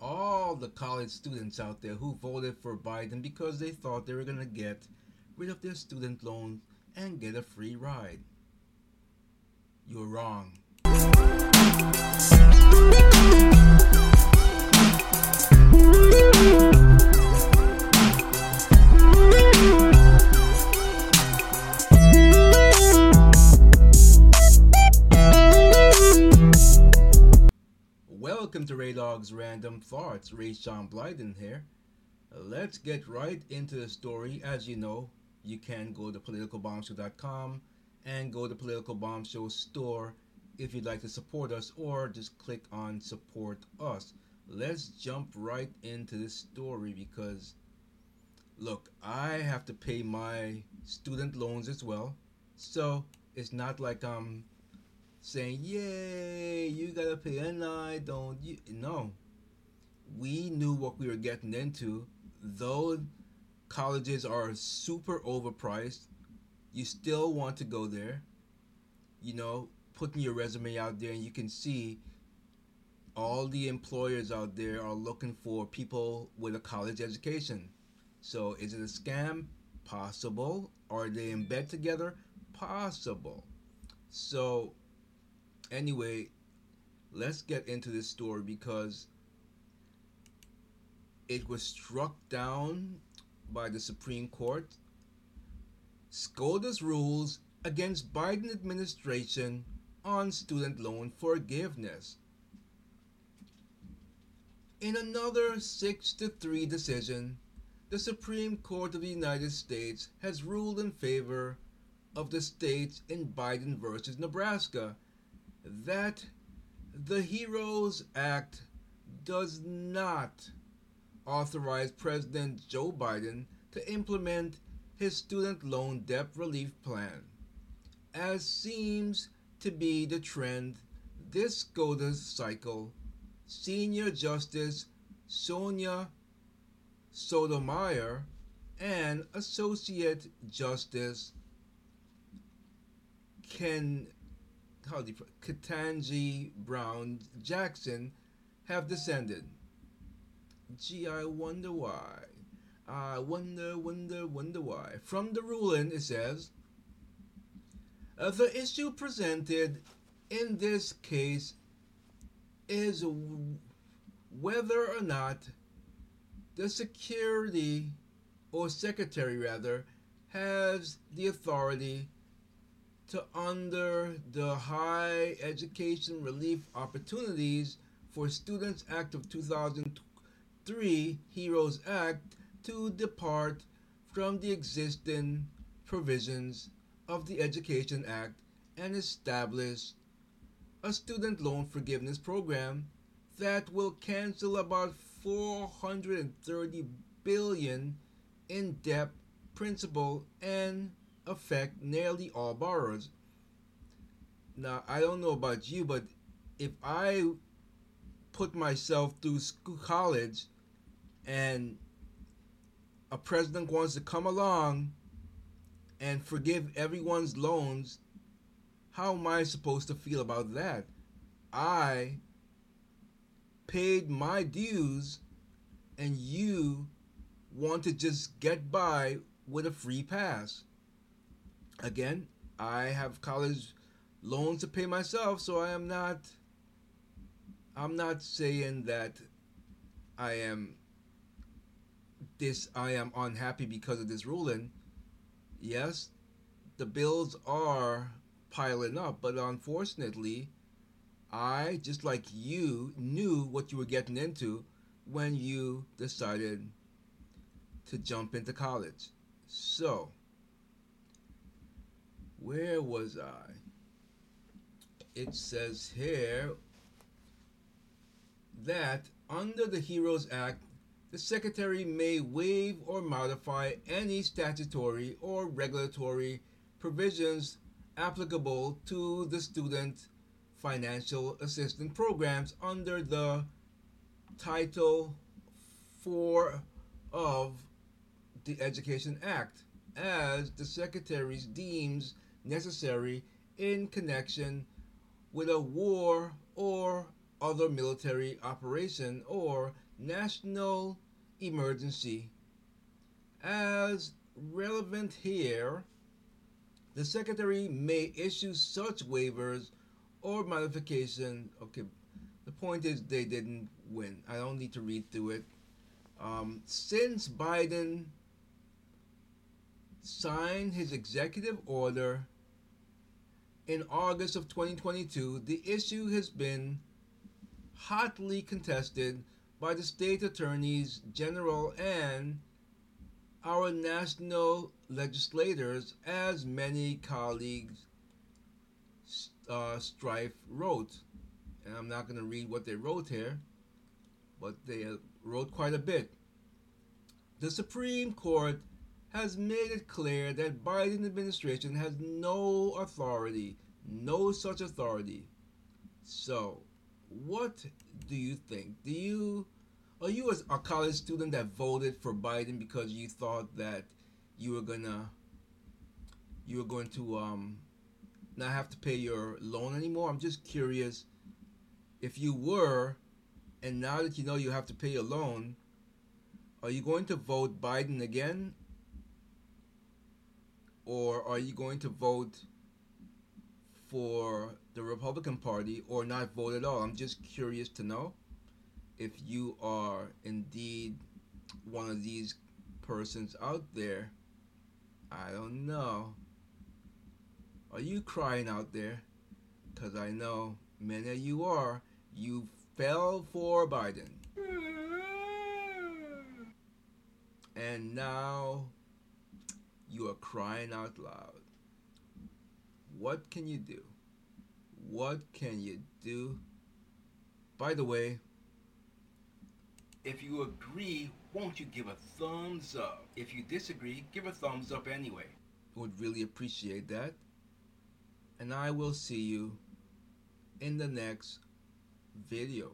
all the college students out there who voted for Biden because they thought they were going to get rid of their student loans and get a free ride. You're wrong. Welcome to Rehdogg's Random Thoughts. Ray Sean Blyden here. Let's get right into the story. As you know, you can go to politicalbombshow.com and go to Political Bomb Show store if you'd like to support us or just click on support us. Let's jump right into this story because look, I have to pay my student loans as well. So it's not like I'm saying, Yay, you gotta pay and I don't you no. We knew what we were getting into, though colleges are super overpriced you still want to go there, you know, putting your resume out there, and you can see all the employers out there are looking for people with a college education. So is it a scam? Possible. Are they in bed together? Possible. So anyway, let's get into this story because it was struck down by the Supreme Court SCOTUS rules against Biden administration on student loan forgiveness. In another 6 to 3 decision, the Supreme Court of the United States has ruled in favor of the states in Biden versus Nebraska that the HEROES Act does not authorize President Joe Biden to implement his student loan debt relief plan. As seems to be the trend this SCOTUS cycle, Senior Justice Sonia Sotomayor and Associate Justice Ken how do you put, Ketanji Brown Jackson have descended. Gee, I wonder why. I wonder, wonder, wonder why. From the ruling, it says uh, the issue presented in this case is whether or not the security or secretary rather has the authority to under the high education relief opportunities for students act of 2003 heroes act to depart from the existing provisions of the Education Act and establish a student loan forgiveness program that will cancel about 430 billion in debt principal and affect nearly all borrowers. Now, I don't know about you, but if I put myself through school, college and a president wants to come along and forgive everyone's loans, how am I supposed to feel about that? I paid my dues and you want to just get by with a free pass. Again, I have college loans to pay myself, so I am not I'm not saying that I am this I am unhappy because of this ruling. Yes, the bills are piling up, but unfortunately, I just like you knew what you were getting into when you decided to jump into college. So, where was I? It says here that under the HEROES Act, the Secretary may waive or modify any statutory or regulatory provisions applicable to the student financial assistance programs under the Title 4 of the Education Act as the Secretary deems necessary in connection with a war or other military operation or national emergency. As relevant here, the Secretary may issue such waivers or modification. Okay, the point is they didn't win. I don't need to read through it. Um, since Biden signed his executive order in August of 2022, the issue has been hotly contested by the state attorneys general and our national legislators, as many colleagues uh, Strife wrote. And I'm not going to read what they wrote here, but they wrote quite a bit. The Supreme Court has made it clear that Biden administration has no authority, no such authority. So, what do you think? Do you are you as a college student that voted for Biden because you thought that you were gonna you were going to um, not have to pay your loan anymore? I'm just curious if you were, and now that you know you have to pay your loan, are you going to vote Biden again? Or are you going to vote for the Republican Party or not vote at all? I'm just curious to know if you are indeed one of these persons out there. I don't know. Are you crying out there? Because I know many of you are. You fell for Biden. And now you are crying out loud. What can you do? What can you do? By the way, if you agree, won't you give a thumbs up? If you disagree, give a thumbs up anyway. Would really appreciate that. And I will see you in the next video.